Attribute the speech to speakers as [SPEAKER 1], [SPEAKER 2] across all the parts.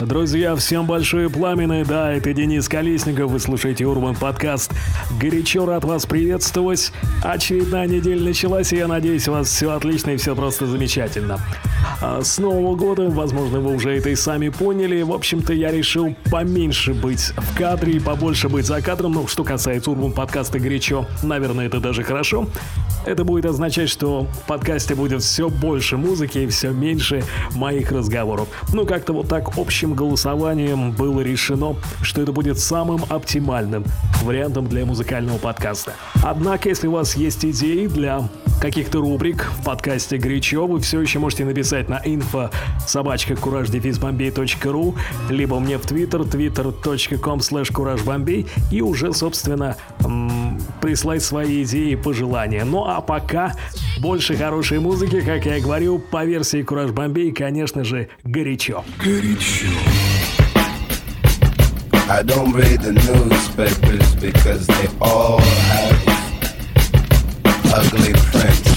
[SPEAKER 1] Друзья, всем большое пламенное, да, это Денис Колесников, вы слушаете Урбан подкаст. Горячо рад вас приветствовать. Очередная неделя началась, и я надеюсь, у вас все отлично и все просто замечательно. А с Нового года, возможно, вы уже это и сами поняли, в общем-то, я решил поменьше быть в кадре и побольше быть за кадром, ну, что касается Урбан подкаста горячо, наверное, это даже хорошо. Это будет означать, что в подкасте будет все больше музыки и все меньше моих разговоров. Ну, как-то вот так общим голосованием было решено, что это будет самым оптимальным вариантом для музыкального подкаста. Однако, если у вас есть идеи для каких-то рубрик в подкасте «Горячо», вы все еще можете написать на info собачка кураждефизбомбей.ру либо мне в твиттер twitter.com slash куражбомбей и уже, собственно, прислать свои идеи и пожелания. Ну а пока больше хорошей музыки, как я говорил, по версии Кураж Бомбей, конечно же, горячо.
[SPEAKER 2] Горячо.
[SPEAKER 3] Ugly prints.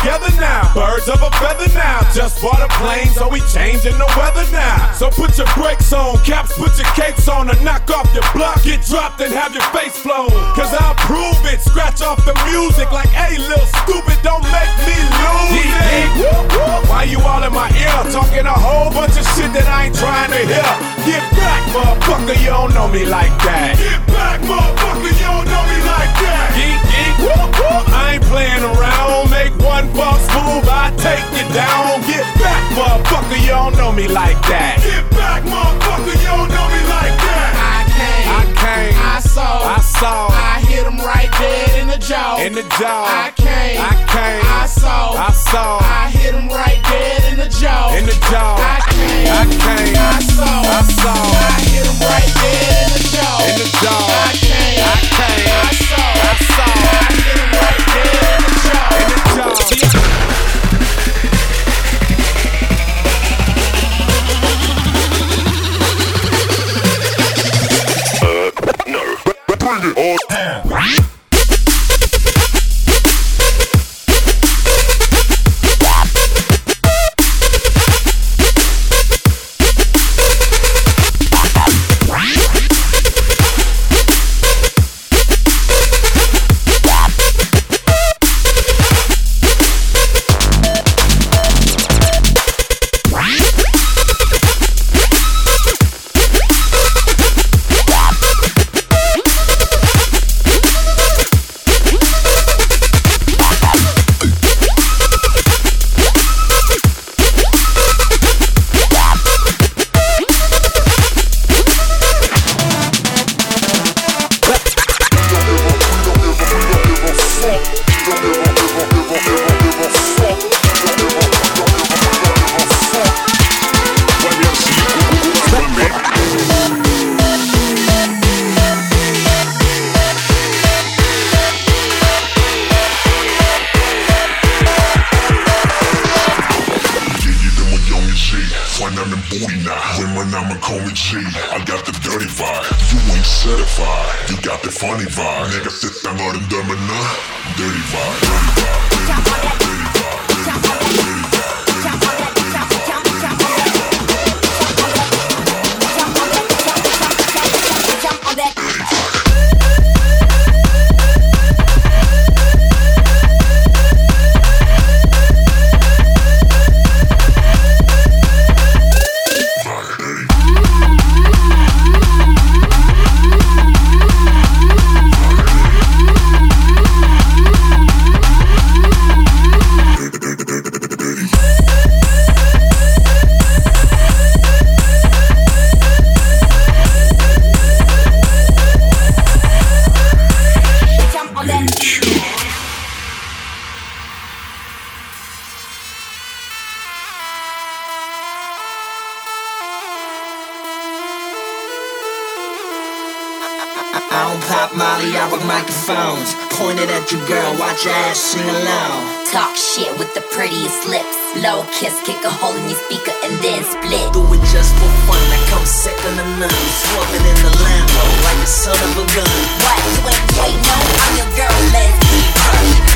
[SPEAKER 4] Together now, birds of a feather now. Just bought a plane, so we changing the weather now. So put your brakes on, caps, put your capes on, and knock off your block. Get dropped and have your face flown. Cause I'll prove it, scratch off the music like, hey, little stupid, don't make me lose it. Why you all in my ear, talking a whole bunch of shit that I ain't trying to hear? Get back, motherfucker, you don't know me like that. Get back, motherfucker, you don't know me like that. Geek, geek. I ain't playing around. Make one false move, I take you down. Get back, motherfucker, you don't know me like that. Get back, motherfucker, you don't know me like that.
[SPEAKER 5] I came,
[SPEAKER 4] I came,
[SPEAKER 5] I saw,
[SPEAKER 4] I saw,
[SPEAKER 5] I hit him right dead in the jaw.
[SPEAKER 4] in the jaw.
[SPEAKER 5] I came,
[SPEAKER 4] I came,
[SPEAKER 5] I saw,
[SPEAKER 4] I saw,
[SPEAKER 5] I hit him right dead in the jaw.
[SPEAKER 4] in the jaw.
[SPEAKER 5] I came,
[SPEAKER 4] I came,
[SPEAKER 5] I saw,
[SPEAKER 4] I saw,
[SPEAKER 5] I hit him right dead in the jaw.
[SPEAKER 4] in the jaw.
[SPEAKER 5] I came,
[SPEAKER 4] I came,
[SPEAKER 5] I saw,
[SPEAKER 4] I saw,
[SPEAKER 5] I hit him right dead in the jaw.
[SPEAKER 4] In the jaw.
[SPEAKER 6] When You,
[SPEAKER 7] girl, watch your ass sing along.
[SPEAKER 8] Talk shit with the prettiest lips. Low kiss, kick a hole in your speaker and then split.
[SPEAKER 7] Do it just for fun, I come second to none. Swerving in the Lambo like the son of a gun.
[SPEAKER 8] What? You ain't waiting no, I'm your girl, let's get crush.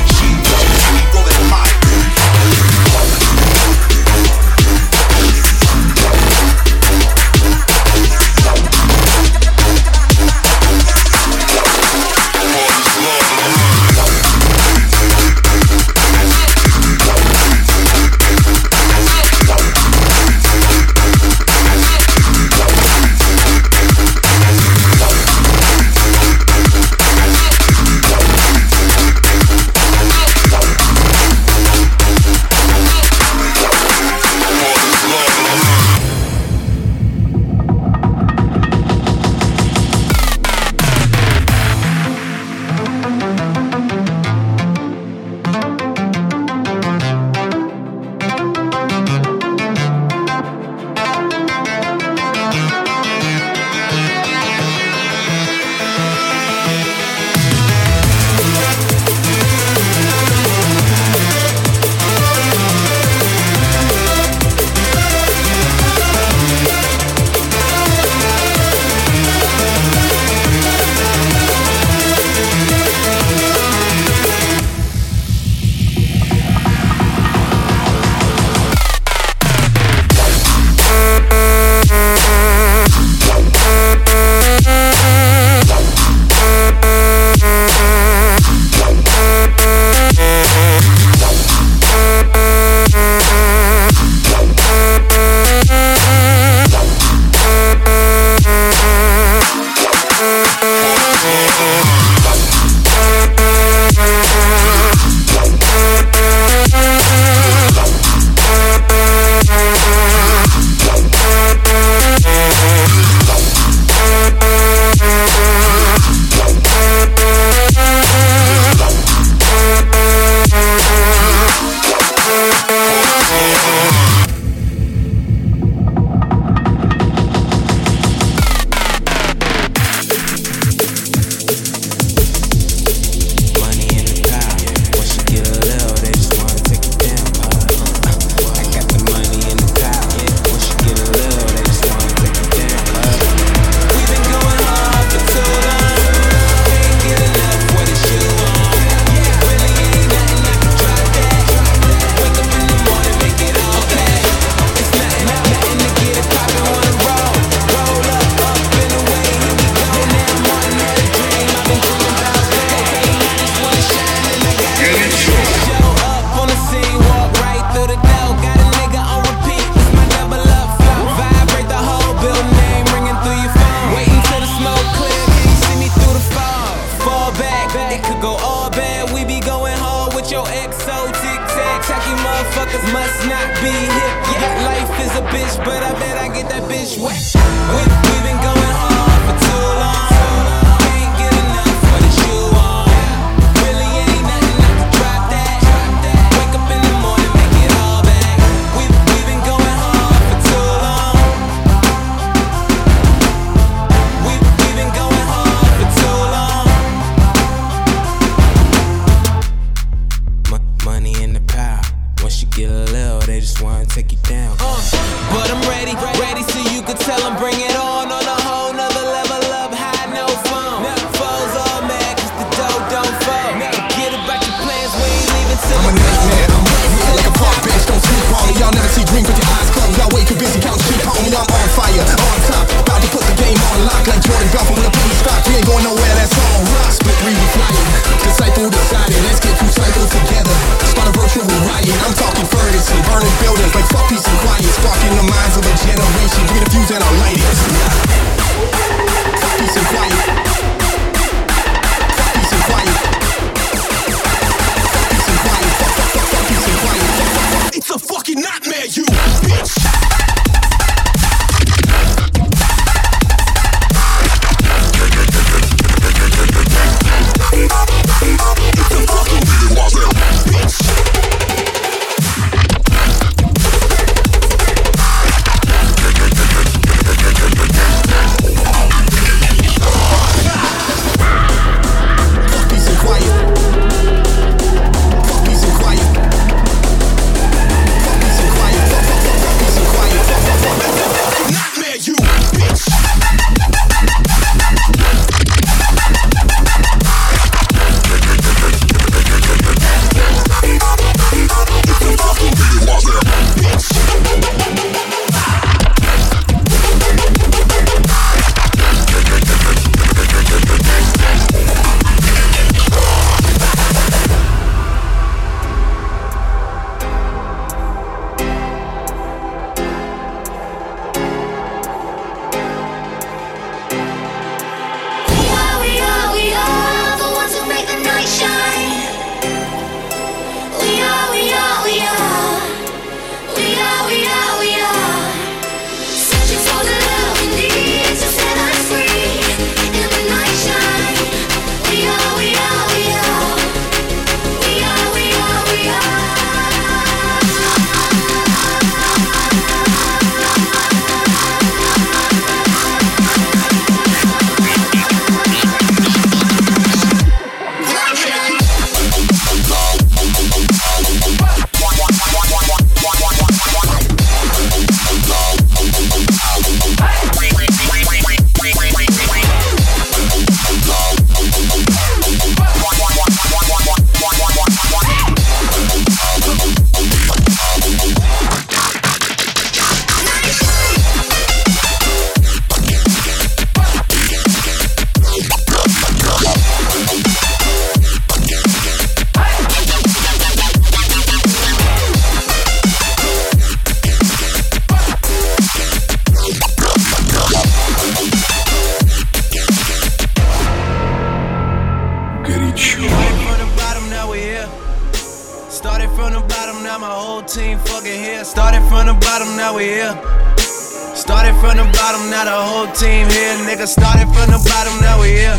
[SPEAKER 9] the bottom, now the whole team here. Nigga started from the bottom, now we here.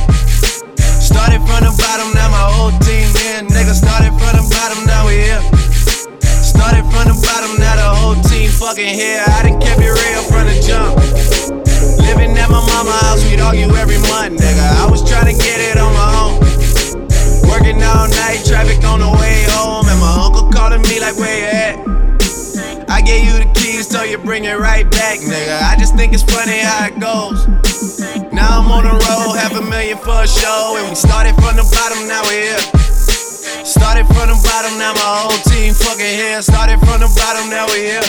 [SPEAKER 9] Started from the bottom, now my whole team here. Nigga started from the bottom, now we here. Started from the bottom, now the whole team fucking here. I done kept it real from the jump. Living at my mama's house, we'd argue every month, nigga. I was trying to get it on my own. Working all night, traffic on the way home, and my uncle calling me like, where you at? gave you the keys, so you bring it right back, nigga. I just think it's funny how it goes. Now I'm on the road, half a million for a show. And we started from the bottom, now we're here. Started from the bottom, now my whole team fucking here. Started from the bottom, now we're here.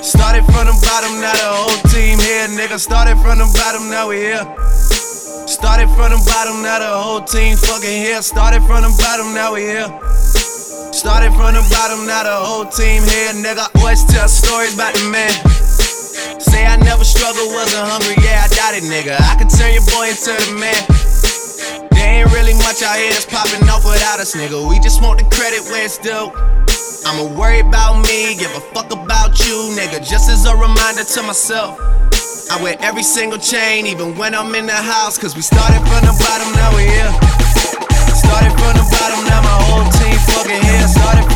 [SPEAKER 9] Started from the bottom, now the whole team here, nigga. Started from the bottom, now we here. Started from the bottom, now the whole team fucking here. Started from the bottom, now we here. Started from the bottom, now the whole team here. Nigga, always tell stories about the man. Say I never struggled, wasn't hungry, yeah, I doubt it, nigga. I could turn your boy into the man. There
[SPEAKER 10] ain't really much out here that's popping off without us, nigga. We just want the credit where it's due. I'ma worry about me, give a fuck about you, nigga. Just as a reminder to myself. I wear every single chain, even when I'm in the house. Cause we started from the bottom, now we're here. Started from the bottom, now my whole team. fucking head started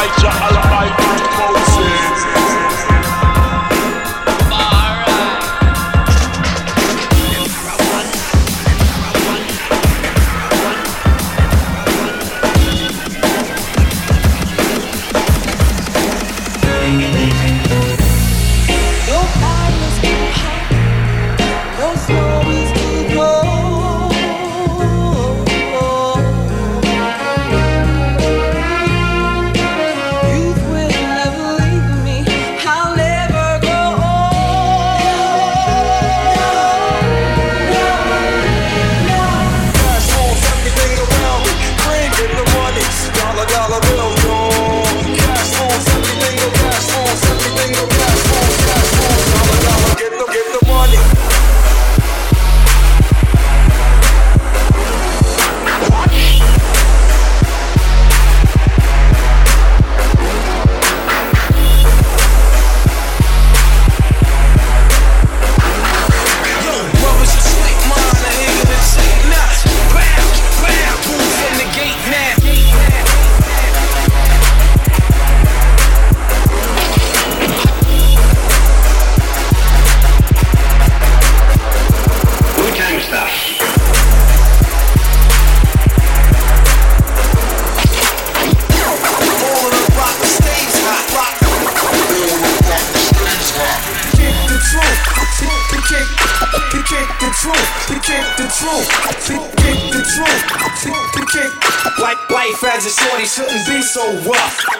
[SPEAKER 10] Elijah, Elijah. shouldn't be so rough.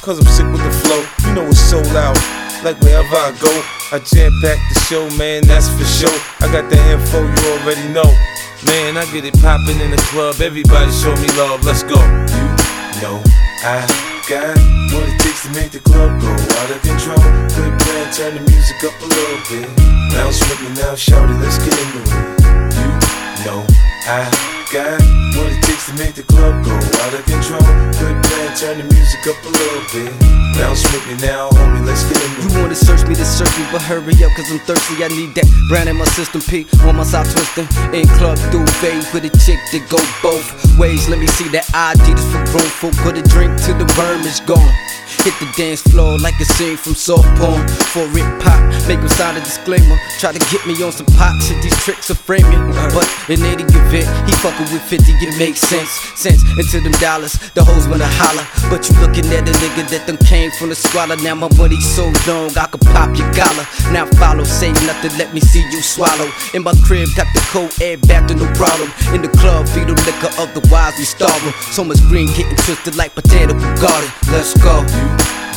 [SPEAKER 11] cause I'm sick with the flow. You know it's so loud, like wherever I go. I jam pack the show, man, that's for sure. I got the info, you already know. Man, I get it poppin' in the club, everybody show me love, let's go. You know I got what it takes to make the club go out of control. Quit playing, turn the music up a little bit. Bounce with me now, shout it, let's get into it. You know I got what it takes to make the club go out of control. Quit playing, turn the music up a little bit. Bounce with me now, homie, let's get it.
[SPEAKER 12] You wanna search me to search me, but hurry up, cause I'm thirsty. I need that brand in my system, P. On my side twisting. In club through duvet with a chick that go both ways. Let me see that ID, this for grown folk. Put a drink till the worm is gone. Hit the dance floor like a scene from soft porn. For it pop, make him sign a disclaimer. Try to get me on some pop shit, these tricks are framing. But in any event, he fucking with 50, it makes sense. Sense into them dollars, the hoes wanna holler. But you looking at a nigga that them came from the squalor. Now my money so long, I could pop your collar. Now follow, say nothing, let me see you swallow. In my crib, got the cold air to no problem. In the club, feed the liquor, otherwise we starve. So much green getting twisted like botanical garden. Let's go.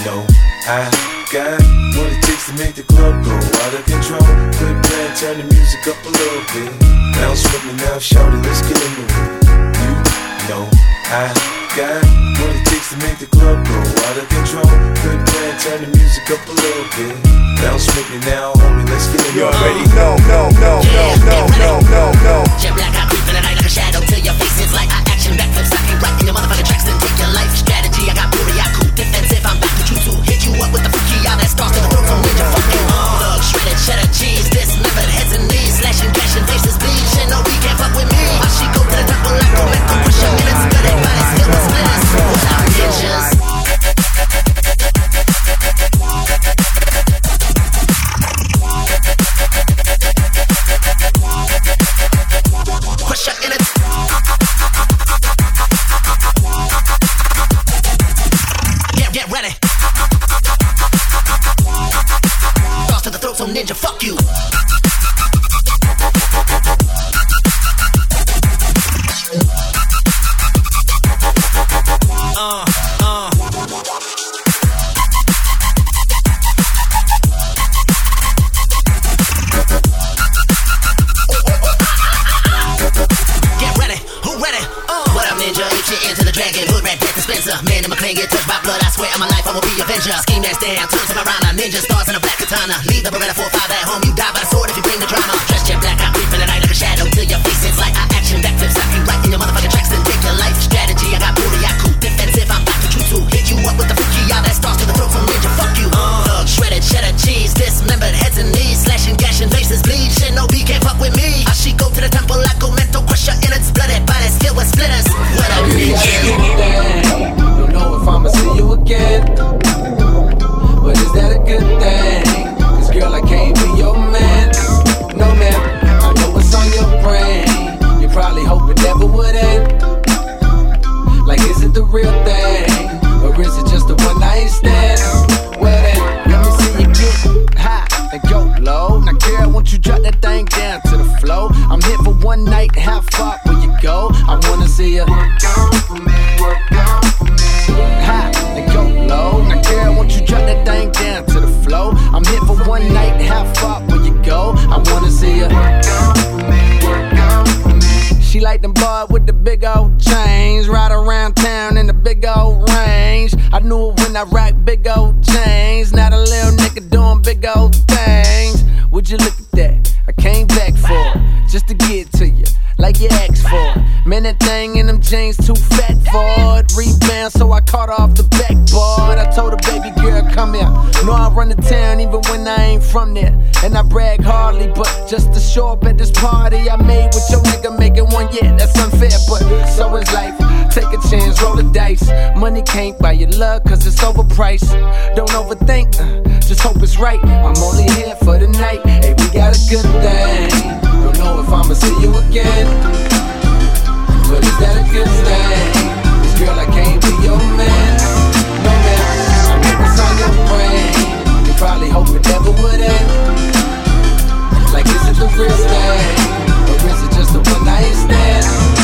[SPEAKER 11] Know I got what it takes to make the club go out of control. Quit playing, turn the music up a little bit. Bounce with me now, shout it, let's get into it. You know I got what it takes to make the club go out of control. Quit playing, turn the music up a little bit. Bounce with me now, homie, let's get into it. You already know, no, no, no, no, no, no, no.
[SPEAKER 7] Jet black, I creep in the night like a shadow till your face is like I action backflips. I can right in your motherfucking tracks and take your life strategy. With the freaky out that starts to the throat from ninja fucking Thug shredded cheddar cheese, dismembered heads and Scheme that's down, turn to my rana. Ninja stars in a black katana. Leave the Beretta 4-5 at home. You
[SPEAKER 13] look at that? I came back for it, just to get to you, like you asked for. it. Man, that thing in them jeans too fat for it. Rebound, so I caught her off the backboard. Come here. Know I run the town even when I ain't from there. And I brag hardly, but just to show up at this party I made with your nigga making one, yeah, that's unfair, but so is life. Take a chance, roll the dice. Money can't buy your love, cause it's overpriced. Don't overthink, uh, just hope it's right. I'm only here for the night. Hey, we got a good thing. Don't know if I'ma see you again. But is that a good thing? girl, I can't be your man. Hope it never would end. Like, is it the real thing? Or is it just a one night stand?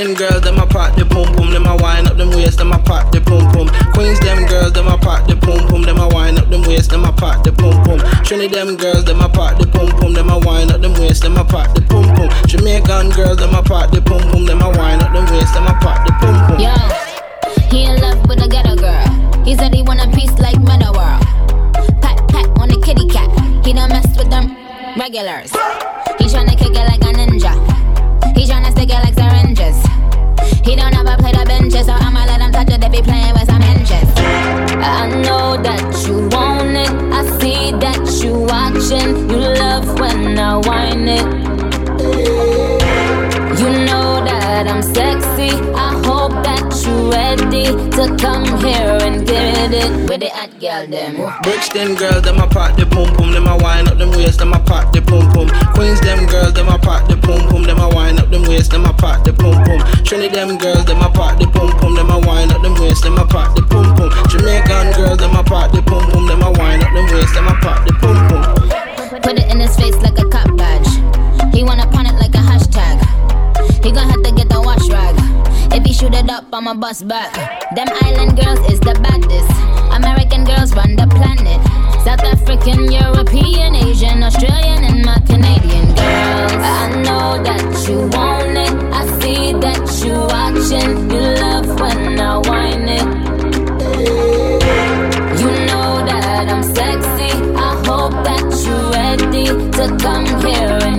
[SPEAKER 8] Them
[SPEAKER 14] girls, them a pop the pum pum, them a wind up them waist, them a pop the pum pum. Queens them girls, them a pop the pum pum, them a wind up them waist, them a pop the pum pum. Trinity them girls, them a pop the pum pum, them a wind up them waist, them a pop the pum pum. Jamaican girls, them a pop the pum pum, them a wind up them waist, them a pop the pum pum.
[SPEAKER 8] Yo,
[SPEAKER 15] He in love with a ghetto girl. He said he want a piece like World. Pat pat on the kitty cat. He don't mess with them regulars. He tryna kick it like a ninja. He tryna stick it like syringes. He don't ever play the benches, so I'ma let him touch it if he playing with some hinges. I know that you want it. I see that you watching. You love when I whine it. To come here and get it with the hot girl them.
[SPEAKER 14] Brixton girls, them a pop the pum pum, them a wind up them waist, them a pop the pum pum. Queens, them girls, them a pop the pum pum, them a wind up them waist, them a pop the pum pum. Trinity, them girls, them a pop the pum pum, them a wind up them waist, them a pop the pum pum. Jamaican girls, them a pop the pum pum, them a wind up them waist, them a pop the pum pum.
[SPEAKER 15] Put it in his face like a up, I'ma bust back. Them island girls is the baddest. American girls run the planet. South African, European, Asian, Australian, and my Canadian girls. I know that you want it. I see that you watching. You love when I whine it. You know that I'm sexy. I hope that you're ready to come here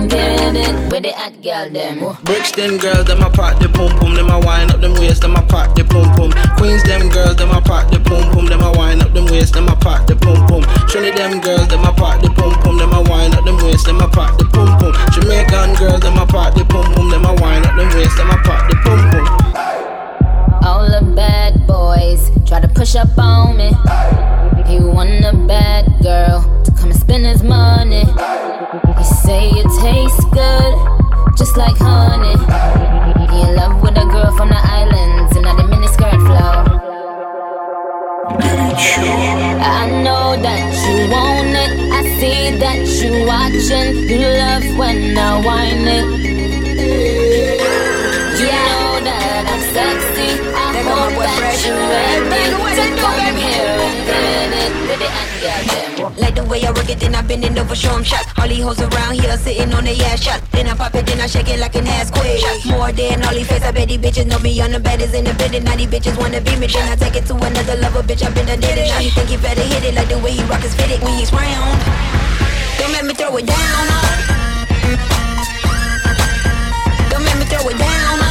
[SPEAKER 15] with the hot girl them.
[SPEAKER 14] Girls, them a pop the pum pum, them a wind up them waist, them a pop the pum pum. Queens, them girls, them a pop the pum pum, them a wind up them waist, them a pop the pum pum. Trinity, them girls, them a pop the pum pum, them a wind up them waist, them a pop the pum pum. Jamaican girls, them a pop the pum pum, them a wind up them waist, them a pop the pum pum.
[SPEAKER 15] All the bad boys try to push up on me. He want a bad girl to come and spend his money. He say it tastes good, just like honey. He in love with a girl from the islands and the mini skirt flow. I know that you want it. I see that you watching. You love when I whine it. You know that I'm sexy. I hope that you ready to come here and get it with the hot girl them.
[SPEAKER 16] The way I work it, then I bend it over, show 'em shots. All these hoes around here sitting on their ass shots. Then I pop it, then I shake it like an ass quick. Shots more than all these face. I bet these bitches know me on the baddest in the building. Now these bitches wanna be me. Then I take it to another level, bitch. I've been done did it. Now he think he better hit it like the way he rock his fitted when he's round. Don't make me throw it down. Don't make me throw it down.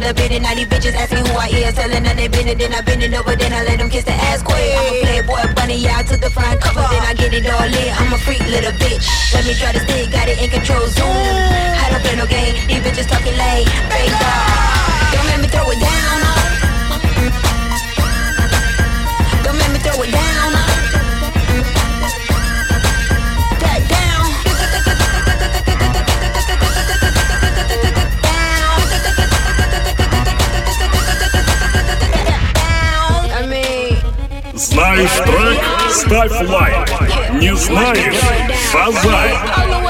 [SPEAKER 16] Give me bit and now these bitches asking who I is. Telling them they been it, then I bend it over, then I let them kiss the ass quick. I'm a playboy bunny, yeah, I took the front cover, then I get it all lit. I'm a freak little bitch, let me try to stick, got it in control, zoom. I don't play no game, these bitches talking late, fake dog Don't make me throw it down Don't make me throw it down
[SPEAKER 2] Знаешь трек? Ставь лайк. Не знаешь? Шазай.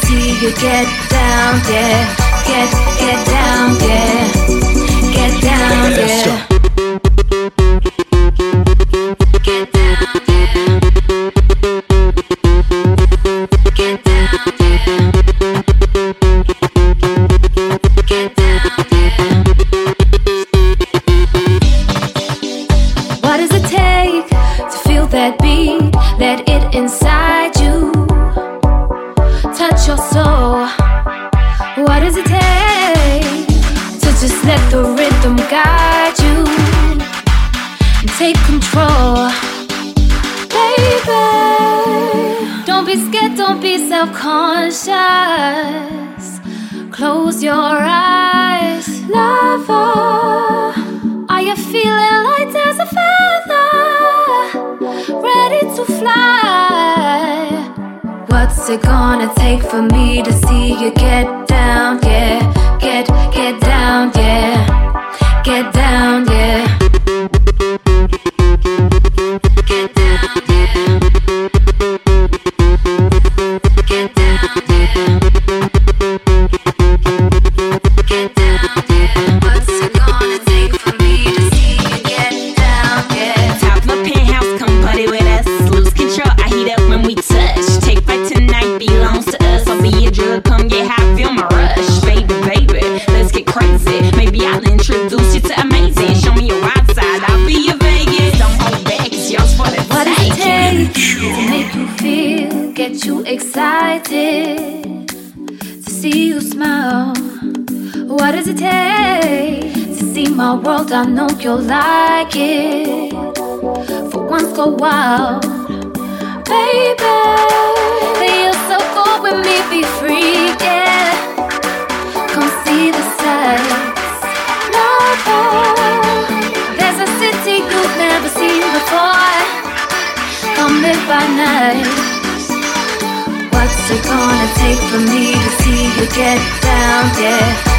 [SPEAKER 17] you get down, yeah. Get, get down, yeah. Get down, yeah. it gonna take for me to see you get yeah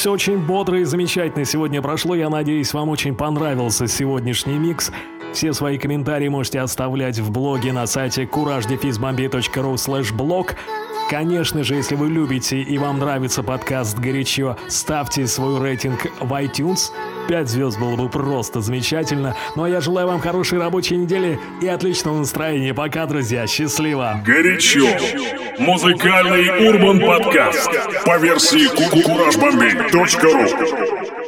[SPEAKER 1] все очень бодро и замечательно сегодня прошло. Я надеюсь, вам очень понравился сегодняшний микс. Все свои комментарии можете оставлять в блоге на сайте couragedefizbombay.ru slash blog. Конечно же, если вы любите и вам нравится подкаст «Горячо», ставьте свой рейтинг в iTunes. 5 звезд было бы просто замечательно. Ну а я желаю вам хорошей рабочей недели и отличного настроения. Пока, друзья. Счастливо.
[SPEAKER 2] Горячо. Музыкальный урбан подкаст по версии куражбомбей.ру